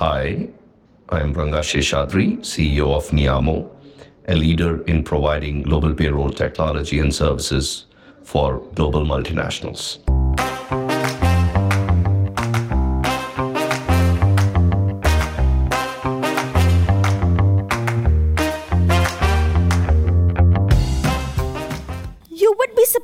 Hi, I'm Ranga Seshadri, CEO of Neeyamo, a leader in providing global payroll technology and services for global multinationals.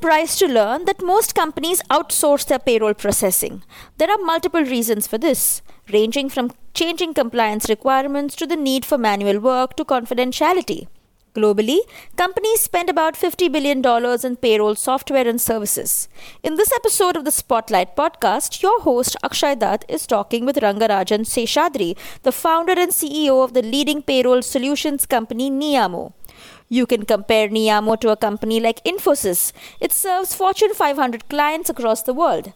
Surprised to learn that most companies outsource their payroll processing. There are multiple reasons for this, ranging from changing compliance requirements to the need for manual work to confidentiality. Globally, companies spend about $50 billion in payroll software and services. In this episode of the Spotlight podcast, your host Akshay Dutt is talking with Rangarajan Seshadri, the founder and CEO of the leading payroll solutions company Neeyamo. You can compare Neeyamo to a company like Infosys. It serves Fortune 500 clients across the world,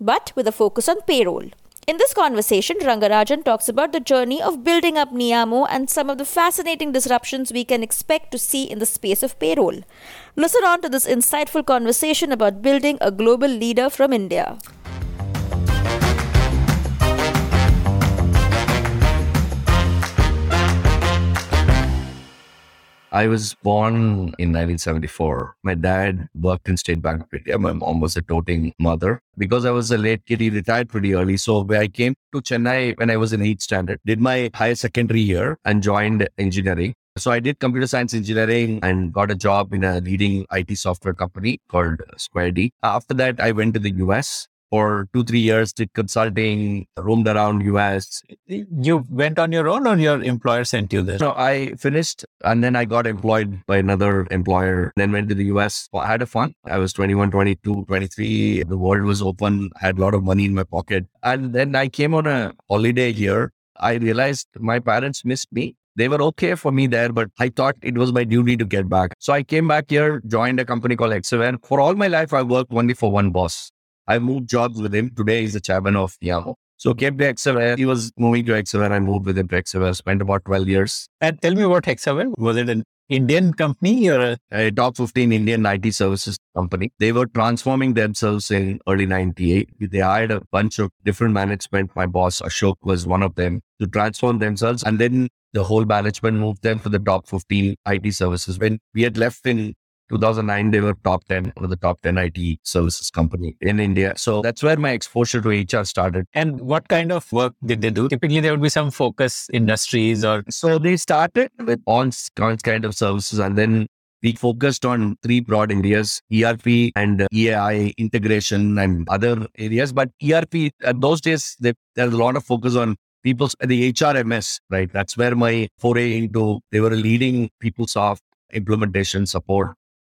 but with a focus on payroll. In this conversation, Rangarajan talks about the journey of building up Neeyamo and some of the fascinating disruptions we can expect to see in the space of payroll. Listen on to this insightful conversation about building a global leader from India. I was born in 1974. My dad worked in State Bank of India. My mom was a toting mother. Because I was a late kid, he retired pretty early. So I came to Chennai when I was in 8th standard, did my higher secondary year and joined engineering. So I did computer science engineering and got a job in a leading IT software company called Square D. After that, I went to the US for two, three years, did consulting, roamed around US. You went on your own or your employer sent you there? So I finished and then I got employed by another employer, then went to the US. I had a fun. I was 21, 22, 23. The world was open, I had a lot of money in my pocket. And then I came on a holiday here. I realized my parents missed me. They were okay for me there, but I thought it was my duty to get back. So I came back here, joined a company called Hexaware. For all my life, I worked only for one boss. I moved jobs with him. Today he's the chairman of Neeyamo. So came to Hexaware. He was moving to Hexaware. I moved with him to Hexaware. Spent about 12 years. And tell me about Hexaware. Was it an Indian company or a, a top 15 Indian IT services company? They were transforming themselves in early 98. They hired a bunch of different management. My boss Ashok was one of them to transform themselves. And then the whole management moved them to the top 15 IT services. When we had left in 2009, they were top 10, one of the top 10 IT services company in India. So that's where my exposure to HR started. And what kind of work did they do? Typically, there would be some focus industries or. So they started with all kind of services and then we focused on three broad areas ERP and EAI integration and other areas. But ERP, at those days, they, there's a lot of focus on people's the HRMS, right? That's where my foray into they were leading PeopleSoft implementation support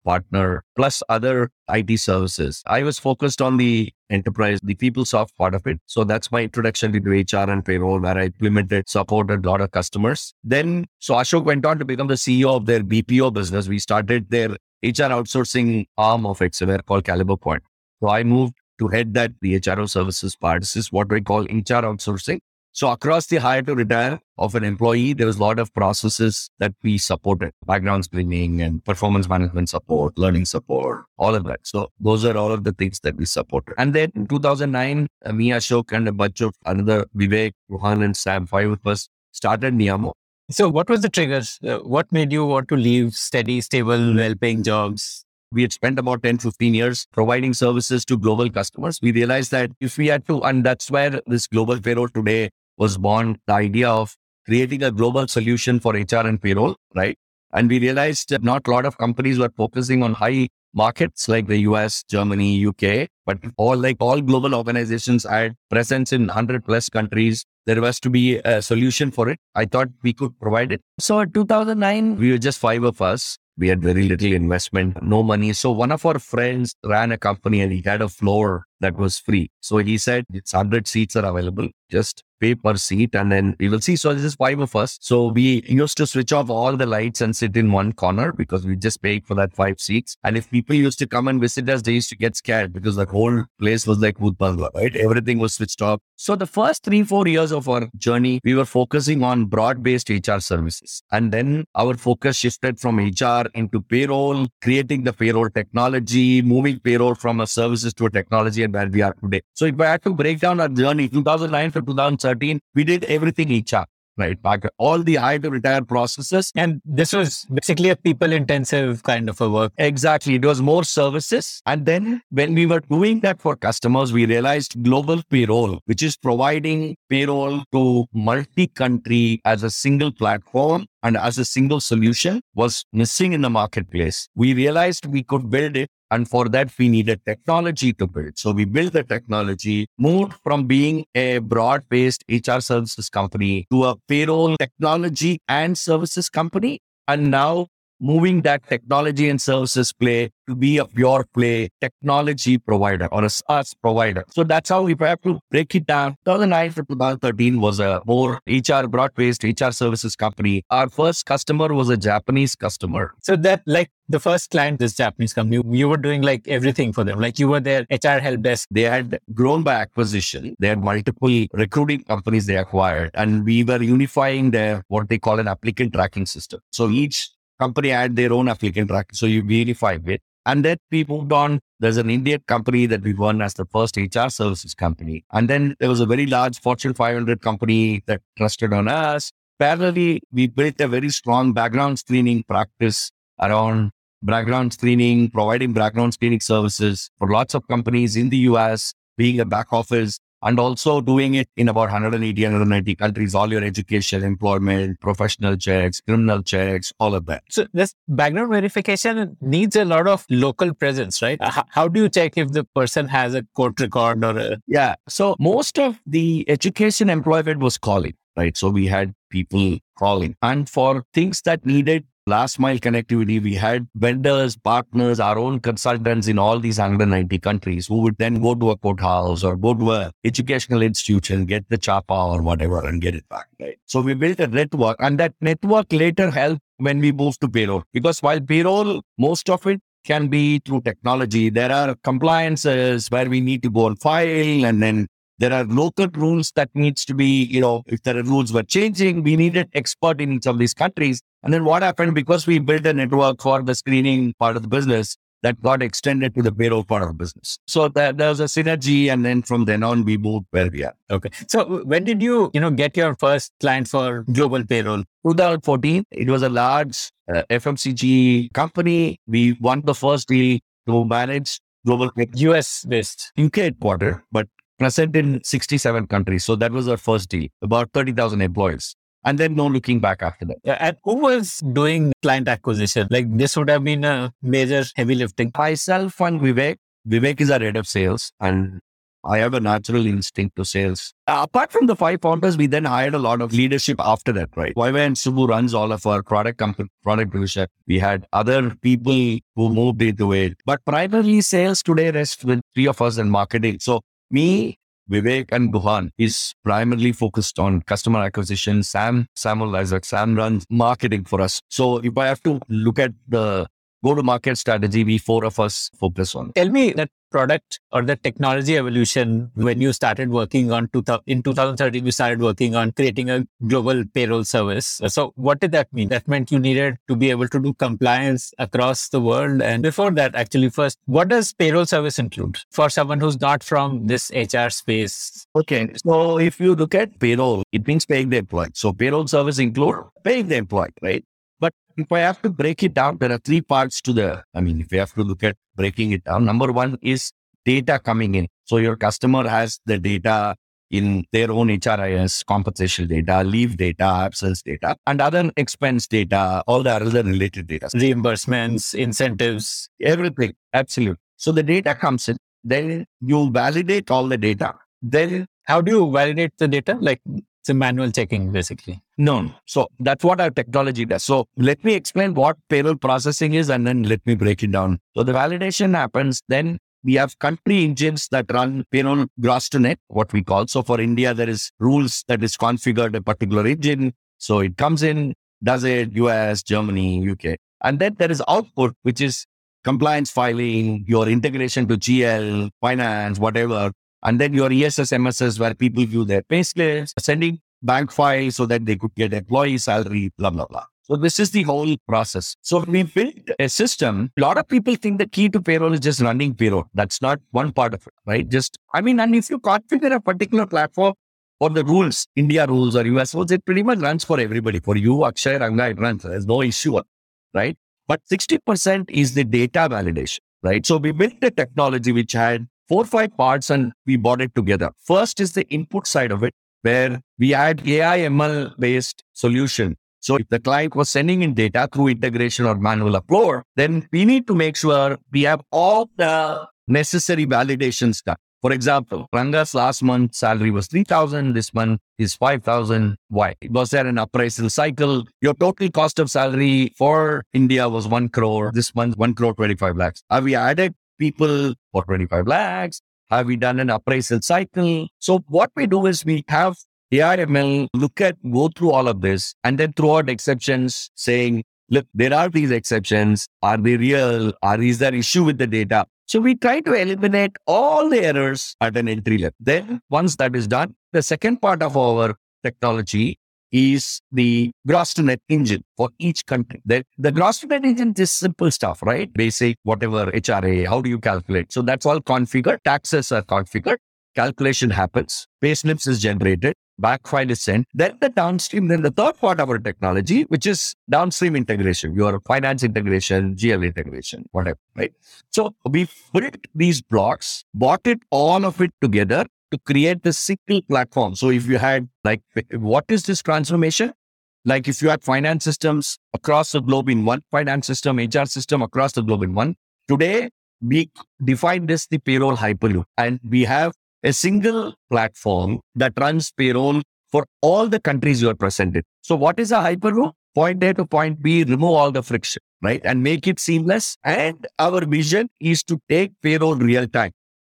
partner, plus other IT services. I was focused on the enterprise, the PeopleSoft part of it. So that's my introduction into HR and payroll, where I implemented, supported a lot of customers. Then, so Ashok went on to become the CEO of their BPO business. We started their HR outsourcing arm of Hexaware called Caliber Point. So I moved to head that the HRO services part. This is what we call HR outsourcing. So across the hire to retire of an employee, there was a lot of processes that we supported, background screening and performance management support, learning support, all of that. So those are all of the things that we supported. And then in 2009, uh, me, Ashok and a bunch of another Vivek, Rohan and Sam, five of us started Neeyamo. So what was the triggers? Uh, what made you want to leave steady, stable, well-paying jobs? we had spent about 10, 15 years providing services to global customers. We realized that if we had to, and that's where this global payroll today was born the idea of creating a global solution for HR and payroll, right? And we realized that not a lot of companies were focusing on high markets like the US, Germany, UK, but all like all global organizations had presence in 100 plus countries. There was to be a solution for it. I thought we could provide it. So in 2009, we were just five of us. We had very little investment, no money. So one of our friends ran a company and he had a floor that was free. So he said, it's 100 seats are available. Just pay per seat and then we will see. So this is five of us. So we used to switch off all the lights and sit in one corner because we just paid for that five seats. And if people used to come and visit us, they used to get scared because the whole place was like Bangla, right? Everything was switched off. So the first three, four years of our journey, we were focusing on broad-based HR services. And then our focus shifted from HR into payroll, creating the payroll technology, moving payroll from a services to a technology. And where we are today. So if I had to break down our journey, 2009 to 2013, we did everything HR right? Back all the hire to retire processes. And this was basically a people intensive kind of a work. Exactly. It was more services. And then when we were doing that for customers, we realized global payroll, which is providing payroll to multi country as a single platform and as a single solution was missing in the marketplace. We realized we could build it and for that, we needed technology to build. So we built the technology, moved from being a broad based HR services company to a payroll technology and services company. And now moving that technology and services play to be a pure play technology provider or a SaaS provider. So that's how if I have to break it down, 2009 to 2013 was a more HR broad-based HR services company. Our first customer was a Japanese customer. So that like the first client, this Japanese company, you were doing like everything for them. Like you were their HR help desk. They had grown by acquisition. They had multiple recruiting companies they acquired and we were unifying their what they call an applicant tracking system. So each company had their own applicant track. So you verify it. And then we moved on. There's an Indian company that we won as the first HR services company. And then there was a very large Fortune 500 company that trusted on us. Parallelly, we built a very strong background screening practice around background screening, providing background screening services for lots of companies in the US, being a back office and also doing it in about 180, 190 countries, all your education, employment, professional checks, criminal checks, all of that. So this background verification needs a lot of local presence, right? Uh, how, how do you check if the person has a court record or a... Yeah. So most of the education employment was calling, right? So we had people calling and for things that needed last mile connectivity, we had vendors, partners, our own consultants in all these 190 countries who would then go to a courthouse or go to a educational institution, get the chapa or whatever and get it back. Right. So we built a network and that network later helped when we moved to payroll because while payroll, most of it can be through technology. There are compliances where we need to go and file and then there are local rules that needs to be, you know, if there are rules were changing, we needed expert in each of these countries. And then what happened because we built a network for the screening part of the business that got extended to the payroll part of the business. So there, there was a synergy. And then from then on, we moved where we are. Okay. So when did you, you know, get your first client for global payroll? 2014. It was a large uh, FMCG company. We won the first deal to manage global US based. UK headquarter, but present in 67 countries. So that was our first deal, about 30,000 employees and then no looking back after that. Yeah, and who was doing client acquisition? Like this would have been a major heavy lifting. Myself and Vivek. Vivek is our head of sales, and I have a natural instinct to sales. Uh, apart from the five founders, we then hired a lot of leadership after that, right? Vivek and Subu runs all of our product company, product division. We had other people who moved into it, but primarily sales today rests with three of us in marketing. So me, Vivek and Guhan is primarily focused on customer acquisition. Sam, Samuel Isaac, Sam runs marketing for us. So if I have to look at the go to market strategy, we four of us focus on. Tell me that product or the technology evolution when you started working on two, in 2013 you started working on creating a global payroll service. So what did that mean? That meant you needed to be able to do compliance across the world. And before that actually first what does payroll service include for someone who's not from this hr space? Okay so if you look at payroll it means paying the employee. So payroll service include paying the employee right if I have to break it down, there are three parts to the, I mean, if you have to look at breaking it down, number one is data coming in. So your customer has the data in their own HRIS, compensation data, leave data, absence data, and other expense data, all the other related data. Reimbursements, incentives, everything. Absolutely. So the data comes in, then you validate all the data. Then how do you validate the data? Like it's a manual checking, basically. No. So that's what our technology does. So let me explain what payroll processing is and then let me break it down. So the validation happens, then we have country engines that run payroll gross to net, what we call. So for India, there is rules that is configured a particular engine. So it comes in, does it, US, Germany, UK. And then there is output, which is compliance filing, your integration to GL, finance, whatever. And then your ESS, MSS, where people view their pay slips, sending bank files so that they could get employee salary, blah, blah, blah. So this is the whole process. So we built a system. A lot of people think the key to payroll is just running payroll. That's not one part of it, right? Just, I mean, and if you configure a particular platform for the rules, India rules or US rules, it pretty much runs for everybody. For you, Akshay, Ranga, it runs. There's no issue, right? But 60% is the data validation, right? So we built a technology which had four or five parts and we bought it together. First is the input side of it, where we had AI ML based solution so if the client was sending in data through integration or manual upload, then we need to make sure we have all the necessary validations done. For example, Ranga's last month salary was 3,000. This month is 5,000. Why? Was there an appraisal cycle? Your total cost of salary for India was 1 crore. This month, 1 crore 25 lakhs. Have we added people for 25 lakhs? Have we done an appraisal cycle? So what we do is we have AIML look at, go through all of this and then throw out exceptions saying, look, there are these exceptions. Are they real? Are is there issue with the data? So we try to eliminate all the errors at an entry level. Then once that is done, the second part of our technology is the gross to net engine for each country. The, the gross to net engine is simple stuff, right? Basic, whatever, HRA, how do you calculate? So that's all configured. Taxes are configured. Calculation happens. Payslips is generated back file is sent. Then the downstream, then the third part of our technology, which is downstream integration, your finance integration, GL integration, whatever, right? So we built these blocks, bought it all of it together to create the single platform. So if you had like, what is this transformation? Like if you had finance systems across the globe in one finance system, HR system across the globe in one. Today, we define this the payroll hyperloop and we have a single platform that runs payroll for all the countries you are present in. So what is a hyperloop? Point A to point B, remove all the friction, right? And make it seamless. And our vision is to take payroll real time.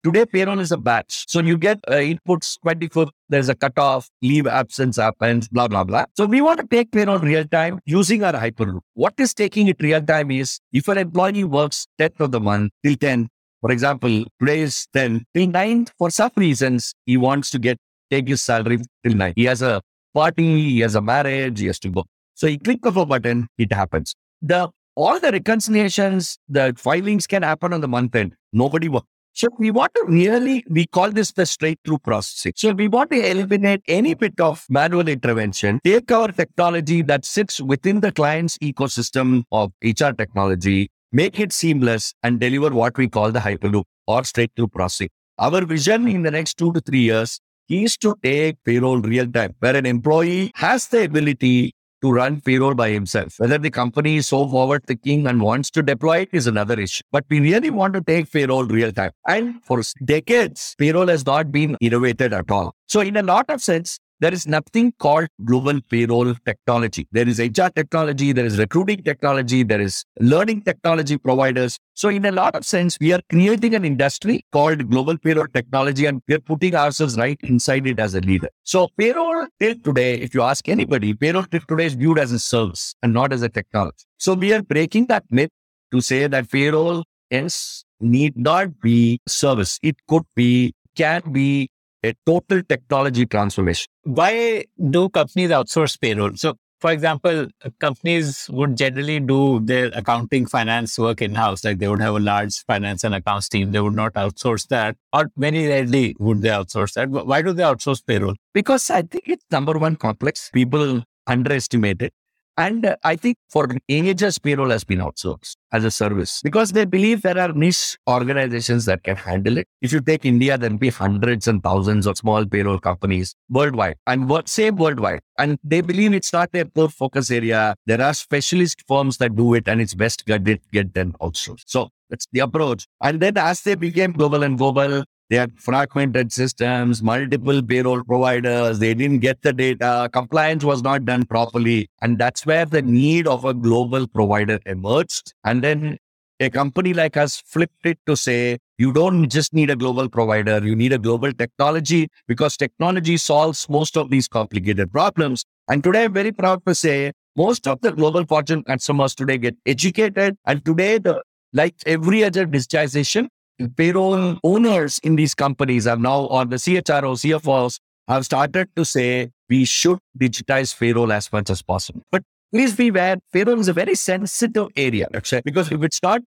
Today, payroll is a batch. So you get uh, inputs 24th, there's a cutoff, leave absence happens, blah, blah, blah. So we want to take payroll real time using our Hyperloop. What is taking it real time is if an employee works 10th of the month till 10, for example, today is 10 till 9. For some reasons, he wants to get take his salary till 9. He has a party, he has a marriage, he has to go. So he click of a button, it happens. The all the reconciliations, the filings can happen on the month end. Nobody works. So we want to really, we call this the straight through processing. So we want to eliminate any bit of manual intervention, take our technology that sits within the client's ecosystem of HR technology, make it seamless and deliver what we call the Hyperloop or straight through processing. Our vision in the next two to three years is to take payroll real time, where an employee has the ability to run payroll by himself. Whether the company is so forward thinking and wants to deploy it is another issue. But we really want to take payroll real time. And for decades, payroll has not been innovated at all. So in a lot of sense, there is nothing called global payroll technology. There is HR technology, there is recruiting technology, there is learning technology providers. So, in a lot of sense, we are creating an industry called global payroll technology and we're putting ourselves right inside it as a leader. So, payroll till today, if you ask anybody, payroll till today is viewed as a service and not as a technology. So, we are breaking that myth to say that payroll is need not be service. It could be, can be a total technology transformation. Why do companies outsource payroll? So, for example, companies would generally do their accounting finance work in house. Like they would have a large finance and accounts team. They would not outsource that, or very rarely would they outsource that. Why do they outsource payroll? Because I think it's number one complex. People underestimate it. And I think for ages, payroll has been outsourced as a service because they believe there are niche organizations that can handle it. If you take India, there'll be hundreds and thousands of small payroll companies worldwide and what same worldwide. And they believe it's not their core focus area. There are specialist firms that do it and it's best get get them outsourced. So that's the approach. And then as they became global and global, they had fragmented systems, multiple payroll providers. They didn't get the data. Compliance was not done properly. And that's where the need of a global provider emerged. And then a company like us flipped it to say, you don't just need a global provider. You need a global technology because technology solves most of these complicated problems. And today I'm very proud to say most of the global fortune customers today get educated. And today the like every other digitization, payroll owners in these companies have now, or the CHRO, CFOs, have started to say we should digitize payroll as much as possible. But please be aware, payroll is a very sensitive area, actually, because if it's not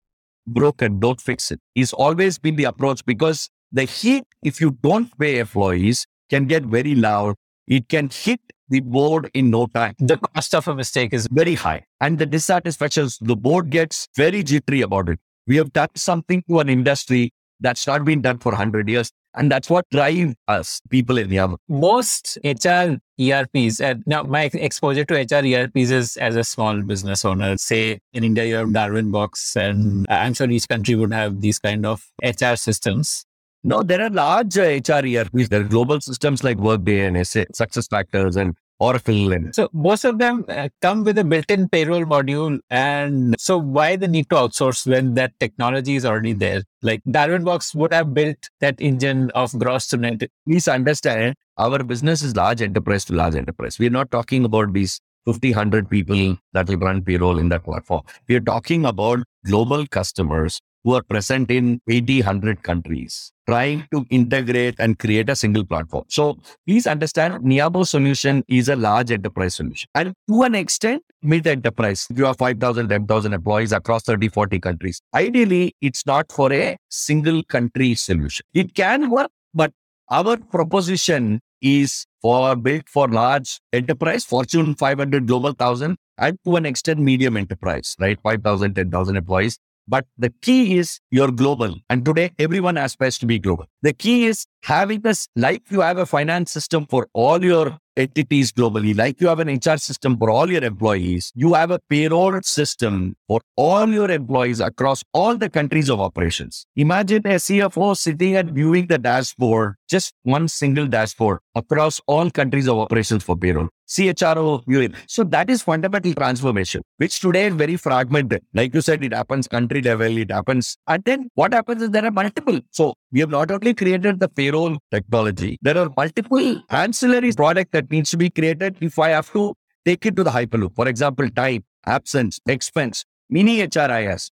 broken, don't fix it. It's always been the approach because the heat, if you don't pay employees, can get very loud. It can hit the board in no time. The cost of a mistake is very high. And the dissatisfaction, the board gets very jittery about it. We have done something to an industry that's not been done for 100 years. And that's what drives us, people Neeyamo. Most HR ERPs, and now my exposure to HR ERPs is as a small business owner. Say in India, you have Darwinbox, and I'm sure each country would have these kind of HR systems. No, there are large HR ERPs. There are global systems like Workday and SA, SuccessFactors and Oracle. And so most of them uh, come with a built-in payroll module. And so why the need to outsource when that technology is already there? Like Darwinbox would have built that engine of gross to net. Please understand, our business is large enterprise to large enterprise. We're not talking about these 50, 100 people that will run payroll in that platform. We're talking about global customers who are present in 80, 100 countries, trying to integrate and create a single platform. So please understand, Neeyamo solution is a large enterprise solution. And to an extent, mid enterprise. You have 5,000, 10,000 employees across 30, 40 countries. Ideally, it's not for a single country solution. It can work, but our proposition is for built for large enterprise, Fortune 500, Global 1000, and to an extent, medium enterprise, right? 5,000, 10,000 employees. But the key is you're global. And today, everyone aspires to be global. The key is having this, like you have a finance system for all your entities globally, like you have an HR system for all your employees, you have a payroll system for all your employees across all the countries of operations. Imagine a CFO sitting and viewing the dashboard, just one single dashboard across all countries of operations for payroll. CHRO viewing. So that is fundamental transformation, which today is very fragmented. Like you said, it happens country level, it happens. And then what happens is there are multiple. So we have not only created the payroll technology, there are multiple ancillary products that needs to be created if I have to take it to the Hyperloop. For example, time, absence, expense, mini HRIS.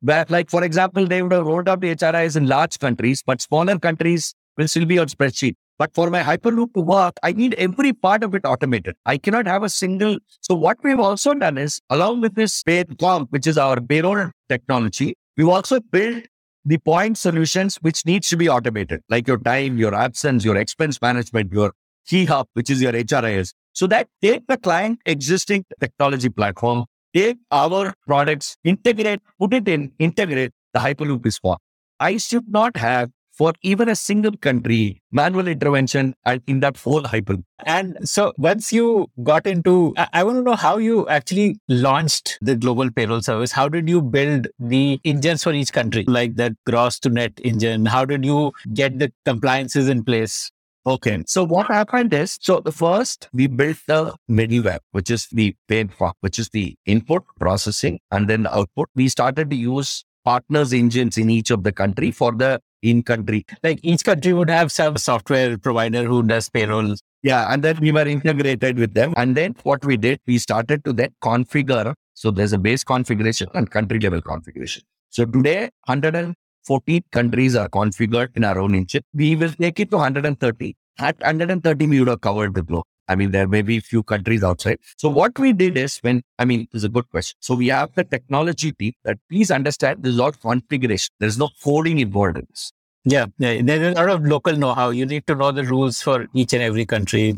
Where, like, for example, they would have rolled out the HRIS in large countries, but smaller countries will still be on spreadsheet. But for my Hyperloop to work, I need every part of it automated. I cannot have a single. So what we've also done is, along with this PayComp, which is our payroll technology, we've also built the point solutions which needs to be automated, like your time, your absence, your expense management, your key hub, which is your HRIS. So that take the client existing technology platform, take our products, integrate, put it in, integrate the Hyperloop is for. I should not have for even a single country manual intervention and in that whole hyper. And so once you got into, I, I want to know how you actually launched the global payroll service. How did you build the engines for each country, like that gross to net engine? How did you get the compliances in place? Okay. So what happened is, so the first we built the middleware, which is the paid for, which is the input processing and then the output. We started to use partners engines in each of the country for the in country. Like each country would have some software provider who does payroll. Yeah. And then we were integrated with them. And then what we did, we started to then configure. So there's a base configuration and country level configuration. So today, 114 countries are configured in our own engine. We will take it to 130. At 130, we would have covered the globe. I mean, there may be a few countries outside. So what we did is when, I mean, it's a good question. So we have the technology team that please understand this lot of configuration. There's no coding involved in this. Yeah, yeah, there's a lot of local know-how. You need to know the rules for each and every country.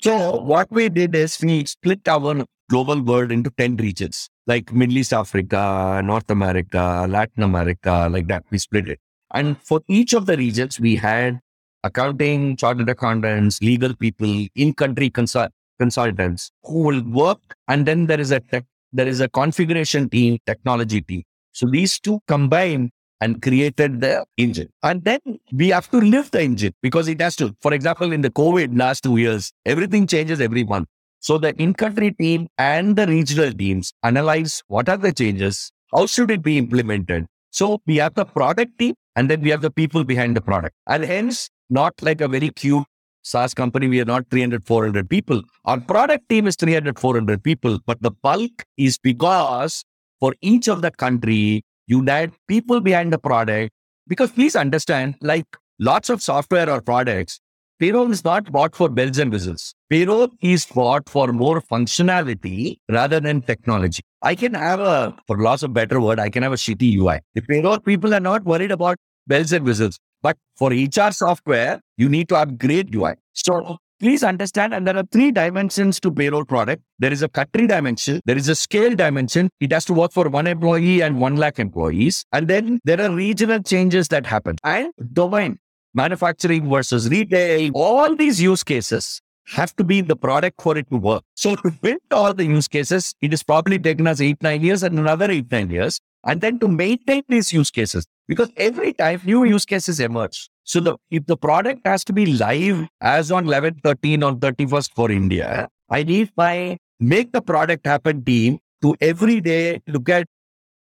So what we did is we split our global world into 10 regions, like Middle East Africa, North America, Latin America, like that. We split it. And for each of the regions, we had accounting, chartered accountants, legal people, in-country consult- consultants who will work. And then there is a tech, there is a configuration team, technology team. So these two combine and created the engine. And then we have to lift the engine because it has to. For example, in the COVID last two years, everything changes every month. So the in-country team and the regional teams analyze what are the changes, how should it be implemented. So we have the product team and then we have the people behind the product. And hence not like a very cute SaaS company. We are not 300, 400 people. Our product team is 300, 400 people, but the bulk is because for each of the country, you need people behind the product. Because please understand, like lots of software or products, payroll is not bought for bells and whistles. Payroll is bought for more functionality rather than technology. I can have a, for loss of better word, I can have a shitty UI. The payroll people are not worried about bells and whistles. But for HR software, you need to upgrade UI. So please understand, and there are three dimensions to payroll product. There is a country dimension, there is a scale dimension. It has to work for one employee and one lakh employees. And then there are regional changes that happen. And domain, manufacturing versus retail, all these use cases have to be in the product for it to work. So to build all the use cases, it is probably taken us eight, nine years and another eight, nine years. And then to maintain these use cases, because every time new use cases emerge. So the, if the product has to be live as on 11, 13 or 31st for India, I need my make the product happen team to every day look at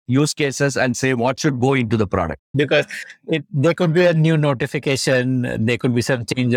use cases and say what should go into the product. Because it, there could be a new notification, there could be some change.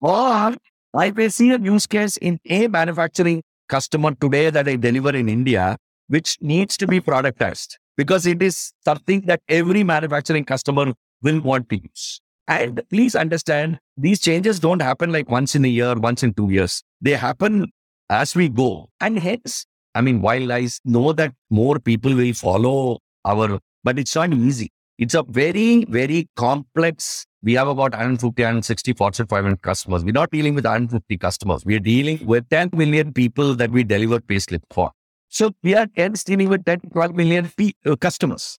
Or I may see a use case in a manufacturing customer today that I deliver in India, which needs to be productized because it is something that every manufacturing customer will want to use. And please understand, these changes don't happen like once in a year, once in two years. They happen as we go. And hence, I mean, while I know that more people will follow our, but it's not easy. It's a very, very complex. We have about 150, 160 Fortune 500 customers. We're not dealing with 150 customers. We're dealing with 10 million people that we deliver payslip for. So we are hence dealing with 10 12 million p- uh, customers.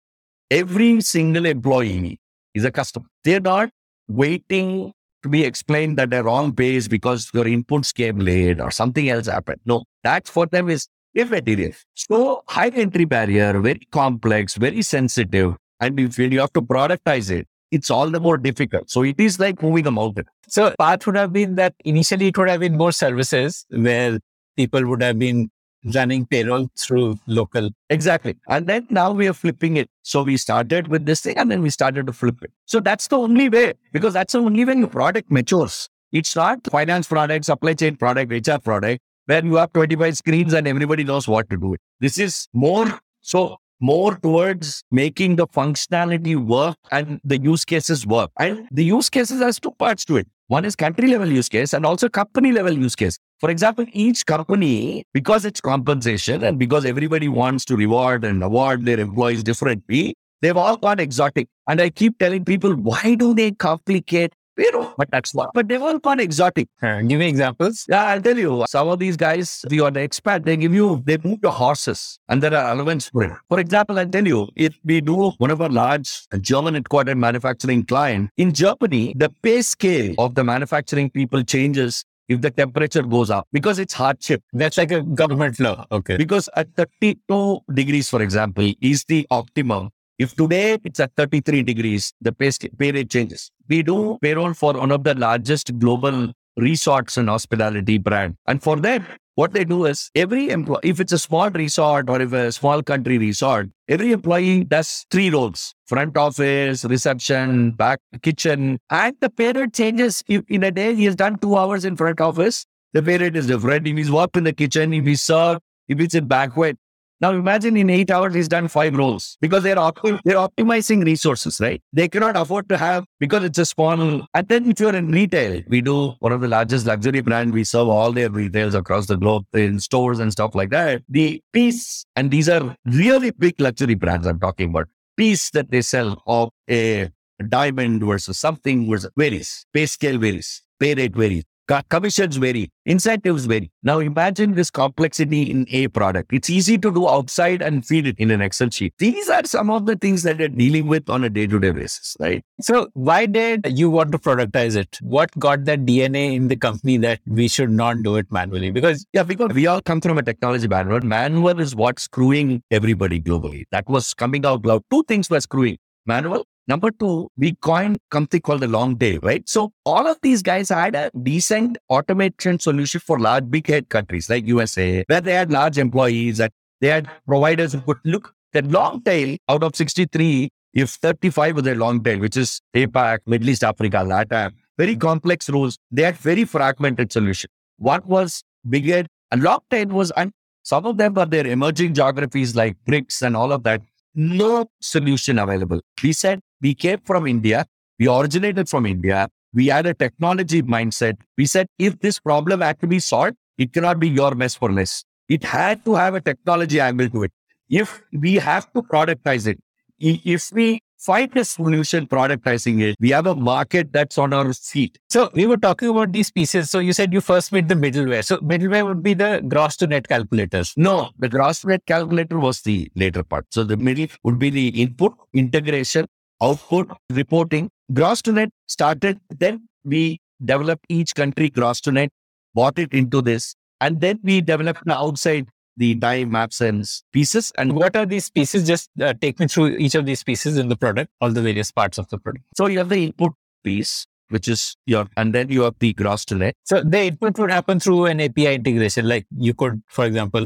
Every single employee is a customer. They're not waiting to be explained that they're wrong pays because your inputs came late or something else happened. No, that for them is immaterial. So high entry barrier, very complex, very sensitive. And if you have to productize it, it's all the more difficult. So it is like moving a mountain. So path would have been that initially it would have been more services where people would have been running payroll through local. Exactly. And then now we are flipping it. So we started with this thing and then we started to flip it. So that's the only way because that's the only way your product matures. It's not finance product, supply chain product, HR product, where you have 25 screens and everybody knows what to do. This is more so more towards making the functionality work and the use cases work. And the use cases has two parts to it. One is country level use case and also company level use case. For example, each company, because it's compensation and because everybody wants to reward and award their employees differently, they've all got exotic. And I keep telling people, why do they complicate payroll? But that's what. But they've all got exotic. Uh, give me examples. Yeah, I'll tell you. Some of these guys, if you are the expert, they give you, they move your horses and there are elements for it. For example, I'll tell you, if we do one of our large German headquartered manufacturing client, in Germany, the pay scale of the manufacturing people changes if the temperature goes up because it's hardship. That's like a government law. Okay. Because at 32 degrees, for example, is the optimum. If today it's at 33 degrees, the pay, pay rate changes. We do payroll for one of the largest global resorts and hospitality brand. And for them, what they do is every employee, if it's a small resort or if a small country resort, every employee does three roles front office, reception, back kitchen, and the pay rate changes. If in a day he has done two hours in front office, the pay rate is different. If he's worked in the kitchen, if he's served, if it's in banquet, now imagine in eight hours he's done five roles because they're optim- they're optimizing resources, right? They cannot afford to have because it's a small. And then if you're in retail, we do one of the largest luxury brand. We serve all their retails across the globe in stores and stuff like that. The piece, and these are really big luxury brands I'm talking about. Piece that they sell of a diamond versus something versus varies. Pay scale varies. Pay rate varies. Commissions vary, incentives vary. Now imagine this complexity in a product. It's easy to do outside and feed it in an Excel sheet. These are some of the things that you're dealing with on a day to day basis, right? So, why did you want to productize it? What got that DNA in the company that we should not do it manually? Because, yeah, because we all come from a technology background. Manual is what's screwing everybody globally. That was coming out loud. Two things were screwing manual Number two, we coined something called the long tail, right? So all of these guys had a decent automation solution for large big head countries like USA, where they had large employees and they had providers who could look the long tail out of 63, if 35 was a long tail, which is APAC, Middle East Africa, LATAM, very complex rules. They had very fragmented solution. One was big head? and long tail was, and some of them were their emerging geographies like BRICS and all of that. No solution available. We said we came from India. We originated from India. we had a technology mindset. We said, if this problem had to be solved, it cannot be your mess for less. It had to have a technology angle to it. If we have to productize it, if we find a solution productizing it, we have a market that's on our seat. So we were talking about these pieces. So you said you first made the middleware. So middleware would be the gross to net calculators. No, the gross to net calculator was the later part. So the middle would be the input, integration, output, reporting. Gross to net started, then we developed each country gross to net, bought it into this, and then we developed outside the time and pieces. And what are these pieces? Just uh, take me through each of these pieces in the product, all the various parts of the product. So you have the input piece, which is your, and then you have the gross to net. So the input would happen through an API integration. Like you could, for example,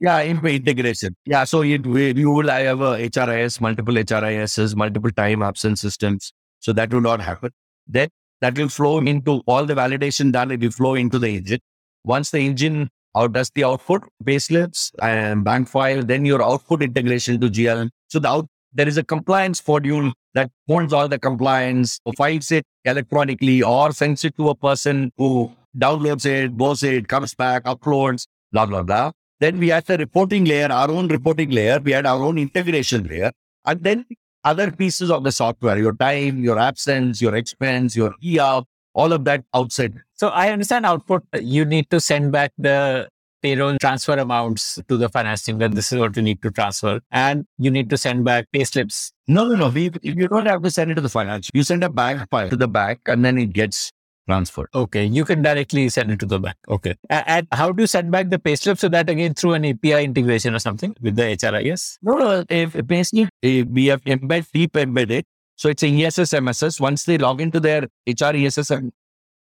yeah, in- integration. Yeah, so it, you will have uh, a HRIS, multiple HRISs, multiple time absence systems. So that will not happen. Then that will flow into all the validation done. It will flow into the engine. Once the engine how does the output payslips and bank file, then your output integration to GLM. So the out, there is a compliance module that holds all the compliance, files it electronically or sends it to a person who downloads it, goes it, comes back, uploads, blah, blah, blah. Then we had the reporting layer, our own reporting layer. We had our own integration layer. And then other pieces of the software, your time, your absence, your expense, your ER, all of that outside. So I understand output. You need to send back the payroll transfer amounts to the finance team that this is what you need to transfer. And you need to send back pay slips. No, no, no. We, you don't have to send it to the finance. You send a bank file to the bank and then it gets transferred. Okay. You can directly send it to the bank. Okay. And how do you send back the pay slip? So that again through an API integration or something with the HRIS? No, no. If basically if we have embed, deep embedded so it's a ESS MSS. Once they log into their HR ESS,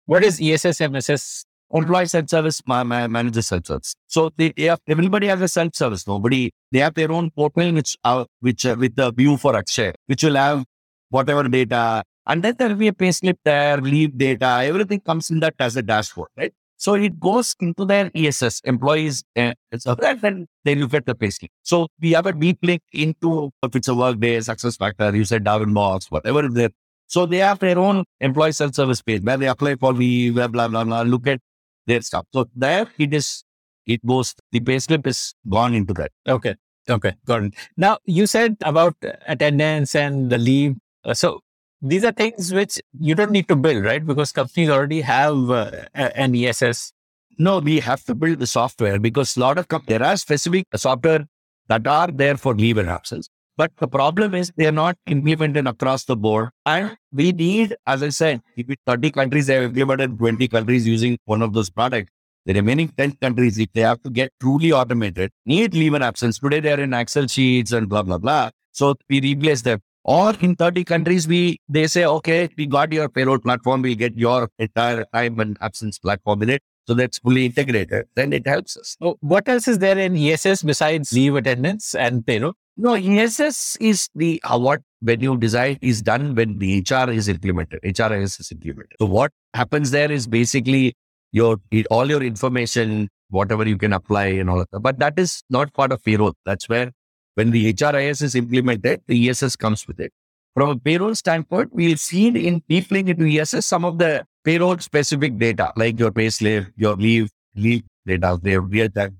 what is ESS MSS? Employee self service, my, my manager self service. So they, they have everybody has a self service. Nobody they have their own portal which uh, which uh, with the view for Akshay, which will have whatever data, and then there will be a payslip there, leave data, everything comes in that as a dashboard, right? So it goes into their ESS employees, uh, so then they look at the payslip. So we have a deep link into if it's a workday, success factor, you said Darwinbox, whatever is there. So they have their own employee self-service page where they apply for blah, blah, blah, blah, look at their stuff. So there it is, it goes, the payslip is gone into that. Okay. Okay. Got it. Now you said about attendance and the leave. Uh, so these are things which you don't need to build, right? Because companies already have uh, an ESS. No, we have to build the software because a lot of companies, there are specific software that are there for leave and absence. But the problem is they are not implemented across the board. And we need, as I said, if 30 countries have implemented 20 countries using one of those products, the remaining 10 countries, if they have to get truly automated, need leave and absence. Today they're in Excel sheets and blah, blah, blah. So we replace them. Or in 30 countries, we they say, okay, we got your payroll platform, we get your entire time and absence platform in it. So that's fully integrated. Then it helps us. Oh, what else is there in ESS besides leave attendance and payroll? No, ESS is the uh, what when you design is done when the HR is implemented. HRIS is implemented. So what happens there is basically your all your information, whatever you can apply and all of that. But that is not part of payroll. That's where when the HRIS is implemented, the ESS comes with it. From a payroll standpoint, we'll see in deep link into ESS some of the payroll specific data, like your pay slip, your leave, leave data, their real time.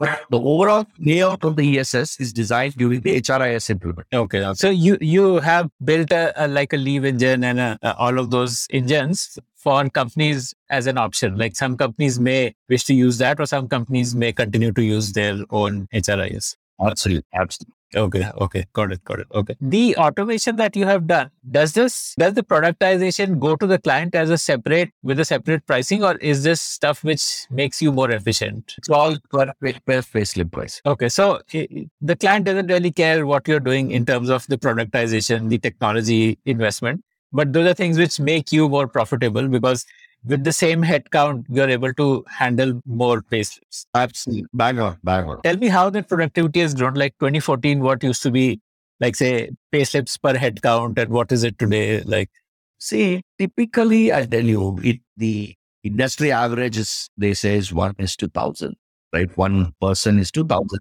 But the overall layout of the ESS is designed during the HRIS implement. Okay. So you, you have built a, a like a leave engine and a, a, all of those engines for companies as an option. Like some companies may wish to use that or some companies may continue to use their own HRIS. Absolutely. Absolutely. Okay. Okay. Got it. Got it. Okay. The automation that you have done, does this, does the productization go to the client as a separate, with a separate pricing or is this stuff which makes you more efficient? It's all per, per payslip price. Okay. So the client doesn't really care what you're doing in terms of the productization, the technology investment, but those are things which make you more profitable because with the same headcount, you're able to handle more payslips. Absolutely. Bang on, bang on. Tell me how that productivity has grown. Like 2014, what used to be, like, say, payslips per headcount, and what is it today? Like, see, typically, I tell you, it the industry average is, they say, is one is 2000, right? One person is 2000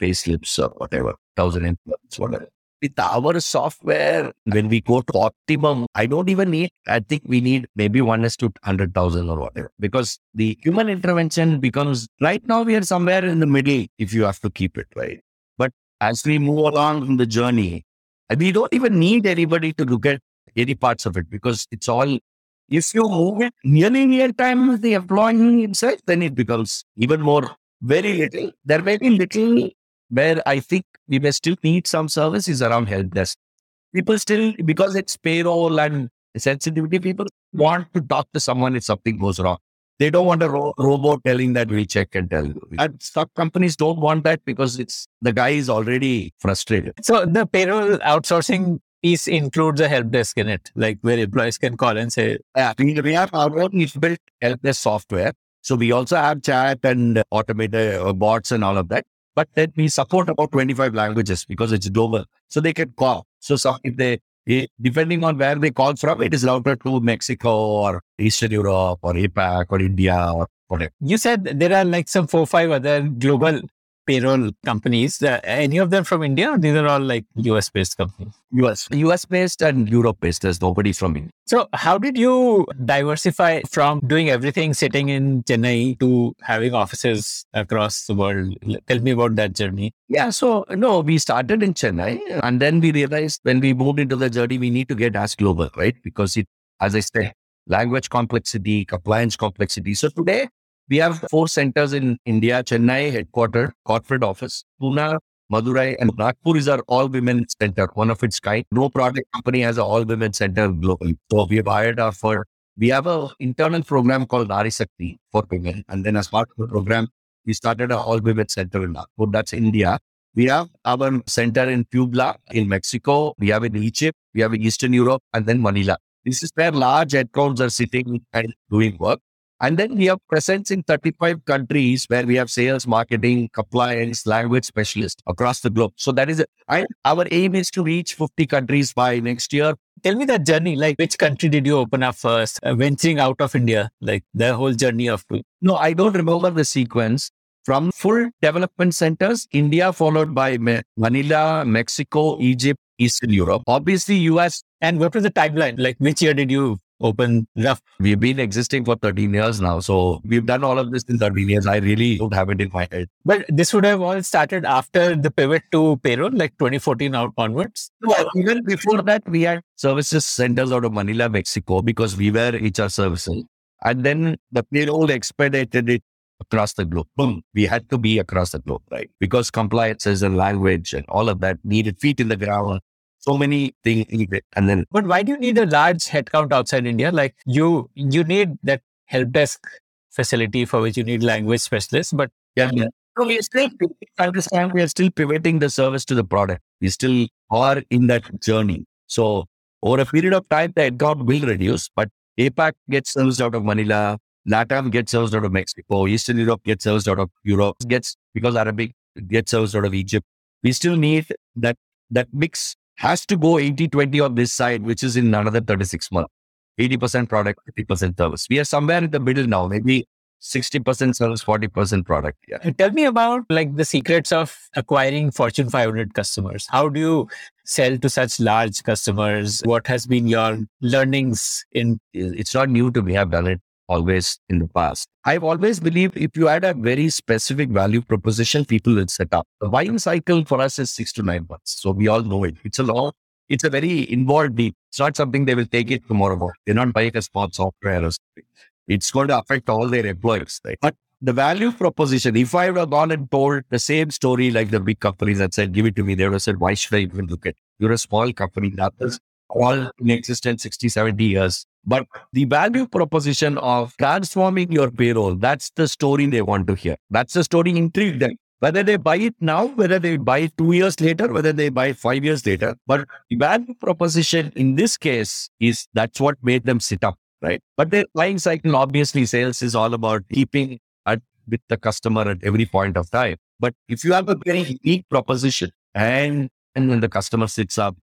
payslips or whatever, 1000 employees, whatever. With our software, when we go to optimum, I don't even need, I think we need maybe one to 100,000 or whatever, because the human intervention becomes right now we are somewhere in the middle if you have to keep it, right? But as we move along in the journey, we don't even need anybody to look at any parts of it because it's all, if you move it nearly real time the employee himself, then it becomes even more, very little. There may be little where I think we may still need some services around help desk. People still, because it's payroll and sensitivity, people want to talk to someone if something goes wrong. They don't want a ro- robot telling that we check and tell. And some companies don't want that because it's the guy is already frustrated. So the payroll outsourcing piece includes a help desk in it, like where employees can call and say, Yeah, we, we have our own built help desk software. So we also have chat and automated uh, bots and all of that. But then we support about 25 languages because it's global. So they can call. So if they, eh, depending on where they call from, it is routed to Mexico or Eastern Europe or APAC or India or whatever. you said there are like some four, five other global payroll companies. Uh, any of them from India or these are all like US based companies? US, US based and Europe based. There's nobody from India. So how did you diversify from doing everything sitting in Chennai to having offices across the world? Tell me about that journey. Yeah. So, no, we started in Chennai and then we realized when we moved into the journey, we need to get as global, right? Because it, as I said, language complexity, compliance complexity. So today we have four centers in India, Chennai headquartered, corporate office, Pune, Madurai and Nagpur is our all women center, one of its kind. No product company has an all women center globally. So we have hired our for, we have a internal program called Nari Sakti for women. And then as part of the program, we started a all women center in Nagpur. That's India. We have our center in Puebla in Mexico. We have in Egypt. We have in Eastern Europe and then Manila. This is where large headcounts are sitting and doing work. And then we have presence in 35 countries where we have sales, marketing, compliance, language specialists across the globe. So that is it. And our aim is to reach 50 countries by next year. Tell me that journey. Like, which country did you open up first? Uh, venturing out of India, like the whole journey of No, I don't remember the sequence. From full development centers, India followed by Ma- Manila, Mexico, Egypt, Eastern Europe. Obviously, US, And what was the timeline? Like, which year did you open rough? we've been existing for 13 years now. So we've done all of this in 13 years. I really don't have it in my head. But this would have all started after the pivot to payroll, like 2014 onwards. Well, even before that, we had services centers out of Manila, Mexico, because we were HR services. And then the payroll expedited it across the globe. Boom. We had to be across the globe, right? Because compliances and language and all of that needed feet in the ground. So many things. And then, But why do you need a large headcount outside India? Like you, you need that help desk facility for which you need language specialists. But yeah. yeah. So we are still, understand we are still pivoting the service to the product. We still are in that journey. So over a period of time, the headcount will reduce, but APAC gets serviced out of Manila, LATAM gets serviced out of Mexico, Eastern Europe gets serviced out of Europe, gets because Arabic gets serviced out of Egypt. We still need that that mix has to go 80-20 on this side, which is in another 36 months. 80% product, 50% service. We are somewhere in the middle now, maybe 60% service, 40% product. Yeah. tell me about like the secrets of acquiring Fortune 500 customers. How do you sell to such large customers? What has been your learnings in It's not new to me. I've done it always in the past. I've always believed if you add a very specific value proposition, people will set up. The buying cycle for us is six to nine months. So we all know it. It's a long, it's a very involved deal. It's not something they will take it tomorrow. They're not buying a small software or something. It's going to affect all their employees. Right? But the value proposition, if I have gone and told the same story like the big companies that said, give it to me, they would have said, why should I even look at it? You're a small company that is all in existence 60, 70 years. But the value proposition of transforming your payroll, that's the story they want to hear. That's the story intrigued them. Whether they buy it now, whether they buy it two years later, whether they buy it five years later. But the value proposition in this case is that's what made them sit up, right? But the buying cycle, obviously, sales is all about keeping at with the customer at every point of time. But if you have a very unique proposition and and when the customer sits up,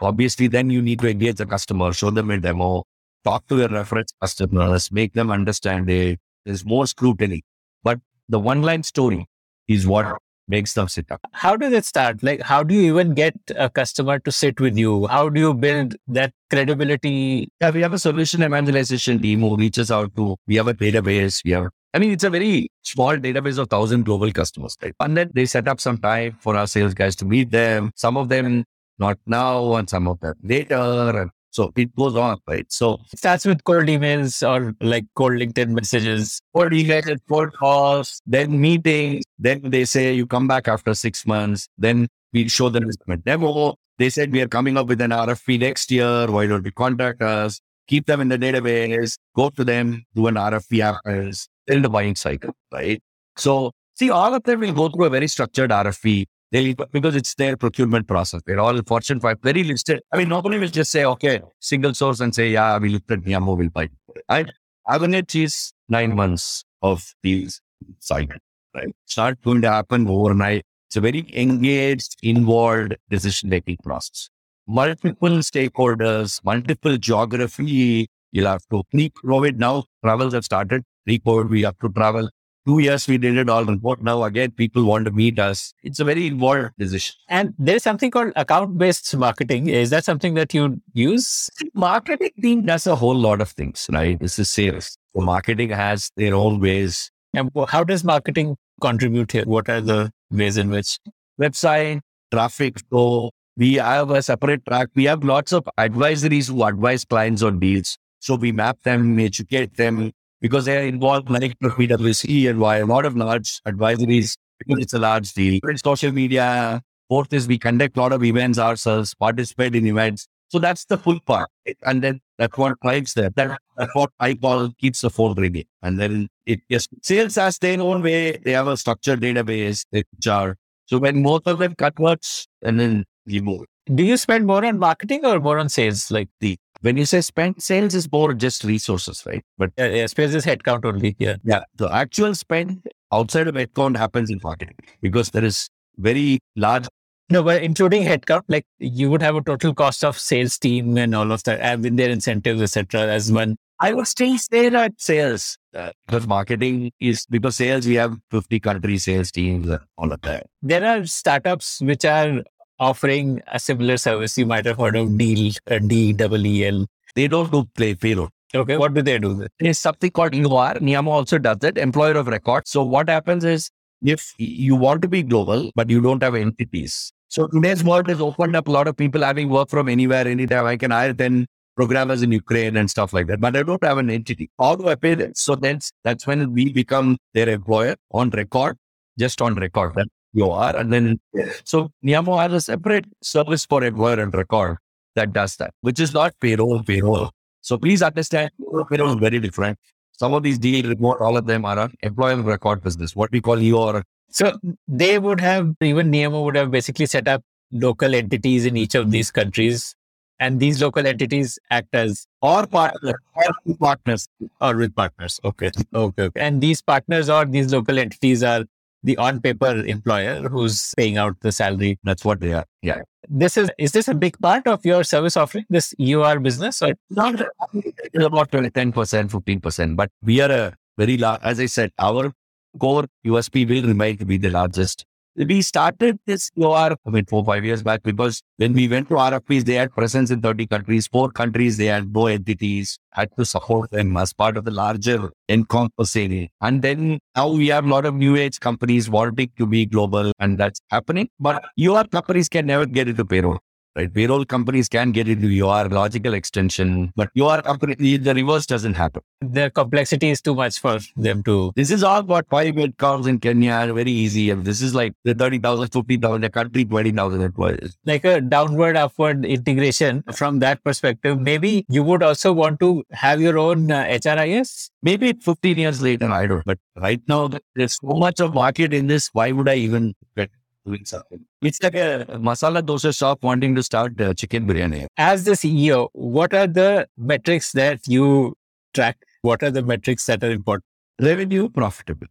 obviously then you need to engage the customer, show them a demo, talk to your reference customers, make them understand it. There's more scrutiny. But the one line story is what makes them sit up. How does it start? Like, how do you even get a customer to sit with you? How do you build that credibility? Yeah, we have a solution evangelization team who reaches out to, we have a database, we have I mean, it's a very small database of thousand global customers, right? And then they set up some time for our sales guys to meet them. Some of them not now, and some of them later, and so it goes on, right? So it starts with cold emails or like cold LinkedIn messages. Cold emails, cold calls, then meetings. Then they say you come back after six months. Then we show them a demo. They said we are coming up with an RFP next year. Why don't you contact us? Keep them in the database. Go to them. Do an RFP in the buying cycle, right? So see, all of them will go through a very structured RFP. They, because it's their procurement process. They're all Fortune 5, very listed. I mean, nobody will just say, okay, single source and say, yeah, we looked at Neeyamo, we'll buy. Right? Average is nine months of these cycle, right? It's not going to happen overnight. It's a very engaged, involved decision-making process. Multiple stakeholders, multiple geography. You'll have to pre-COVID now, travels have started Report we have to travel. Two years we did it all report. Now again, people want to meet us. It's a very involved decision. And there is something called account based marketing. Is that something that you use? Marketing team does a whole lot of things, right? This is sales. So marketing has their own ways. And how does marketing contribute here? What are the ways in which? Website, traffic flow. We have a separate track. We have lots of advisories who advise clients on deals. So we map them, we educate them, because they are involved like PwC and why a lot of large advisories because it's a large deal. Social media, fourth is we conduct a lot of events ourselves, participate in events. So that's the full part. And then that's what drives there. That, that's what I call keeps the phone ringing. And then it yes, sales has their own way. They have a structured database, HR. So when most of them converts and then you move. Do you spend more on marketing or more on sales? Like the when you say spend, sales is more just resources, right? But yeah, yeah space is headcount only. Yeah. Yeah. The actual spend outside of headcount happens in marketing because there is very large. No, but including headcount, like you would have a total cost of sales team and all of that, and with their incentives, etc. As one. I would still stay at sales uh, because marketing is because sales we have 50 country sales teams and all of that. There are startups which are offering a similar service. You might have heard of Deel, uh, D-E-E-L. They don't do play payroll. Okay, what do they do? There's something called EOR. Neeyamo also does that, employer of record. So what happens is if you want to be global, but you don't have entities. So today's world has opened up a lot of people having work from anywhere, anytime. I can hire 10 programmers in Ukraine and stuff like that, but I don't have an entity. How do I pay them? So that's, that's when we become their employer on record, just on record. That you are. And then, so Neeyamo has a separate service for employer and record that does that, which is not payroll, payroll. So please understand, payroll is very different. Some of these Deel report, all of them are on employer record business, what we call EOR. So they would have, even Neeyamo would have basically set up local entities in each of these countries. And these local entities act as or partners, or partners, or with partners. Okay. Okay. Okay. And these partners or these local entities are the on paper employer who's paying out the salary. That's what they are. Yeah. This is, is this a big part of your service offering, this EOR business? Or? Not it's about 10%, 15%, but we are a very large, as I said, our core USP will remain to be the largest we started this EOR, I mean, four, five years back because when we went to RFPs, they had presence in 30 countries, four countries, they had no entities, had to support them as part of the larger encompassing. And then now we have a lot of new age companies wanting to be global and that's happening. But EOR companies can never get into payroll right? Payroll companies can get into EOR logical extension, but EOR company, the reverse doesn't happen. The complexity is too much for them to. This is all what five headcounts in Kenya are very easy. And this is like the 30,000, 50,000, a country, 20,000 employees. Like a downward, upward integration from that perspective. Maybe you would also want to have your own uh, HRIS? Maybe 15 years later, I don't. But right now, there's so much of market in this. Why would I even get doing something. It's like a masala dosa shop wanting to start uh, chicken biryani. As the CEO, what are the metrics that you track? What are the metrics that are important? Revenue, profitable.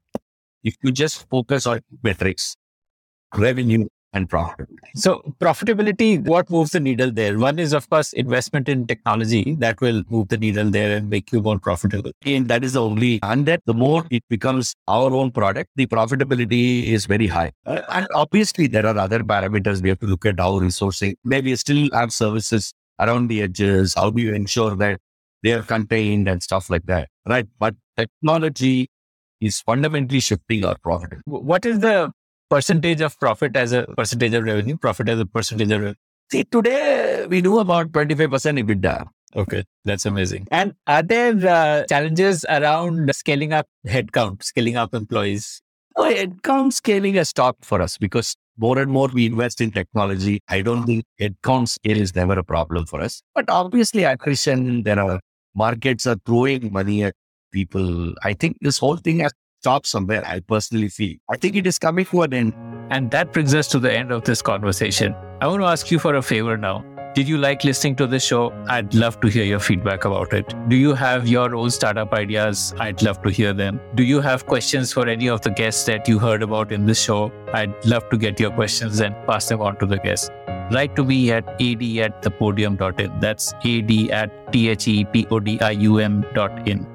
If you just focus on metrics, revenue and profitability. So profitability, what moves the needle there? One is, of course, investment in technology that will move the needle there and make you more profitable. And that is the only, and that the more it becomes our own product, the profitability is very high. Uh, and obviously, there are other parameters we have to look at our resourcing. Maybe still have services around the edges. How do you ensure that they are contained and stuff like that? Right. But technology is fundamentally shifting our profit. What is the percentage of profit as a percentage of revenue? Profit as a percentage of revenue? See, today we do about 25% EBITDA. Okay, that's amazing. And are there uh, challenges around scaling up headcount, scaling up employees? Oh, headcount scaling has stopped for us because more and more we invest in technology. I don't think headcount scale is never a problem for us. But obviously, attrition, there are markets are throwing money at people. I think this whole thing has stopped somewhere. I personally feel. I think it is coming to an end. And that brings us to the end of this conversation. I want to ask you for a favor now. Did you like listening to this show? I'd love to hear your feedback about it. Do you have your own startup ideas? I'd love to hear them. Do you have questions for any of the guests that you heard about in this show? I'd love to get your questions and pass them on to the guests. Write to me at ad at thepodium.in. That's ad at thepodium dot in.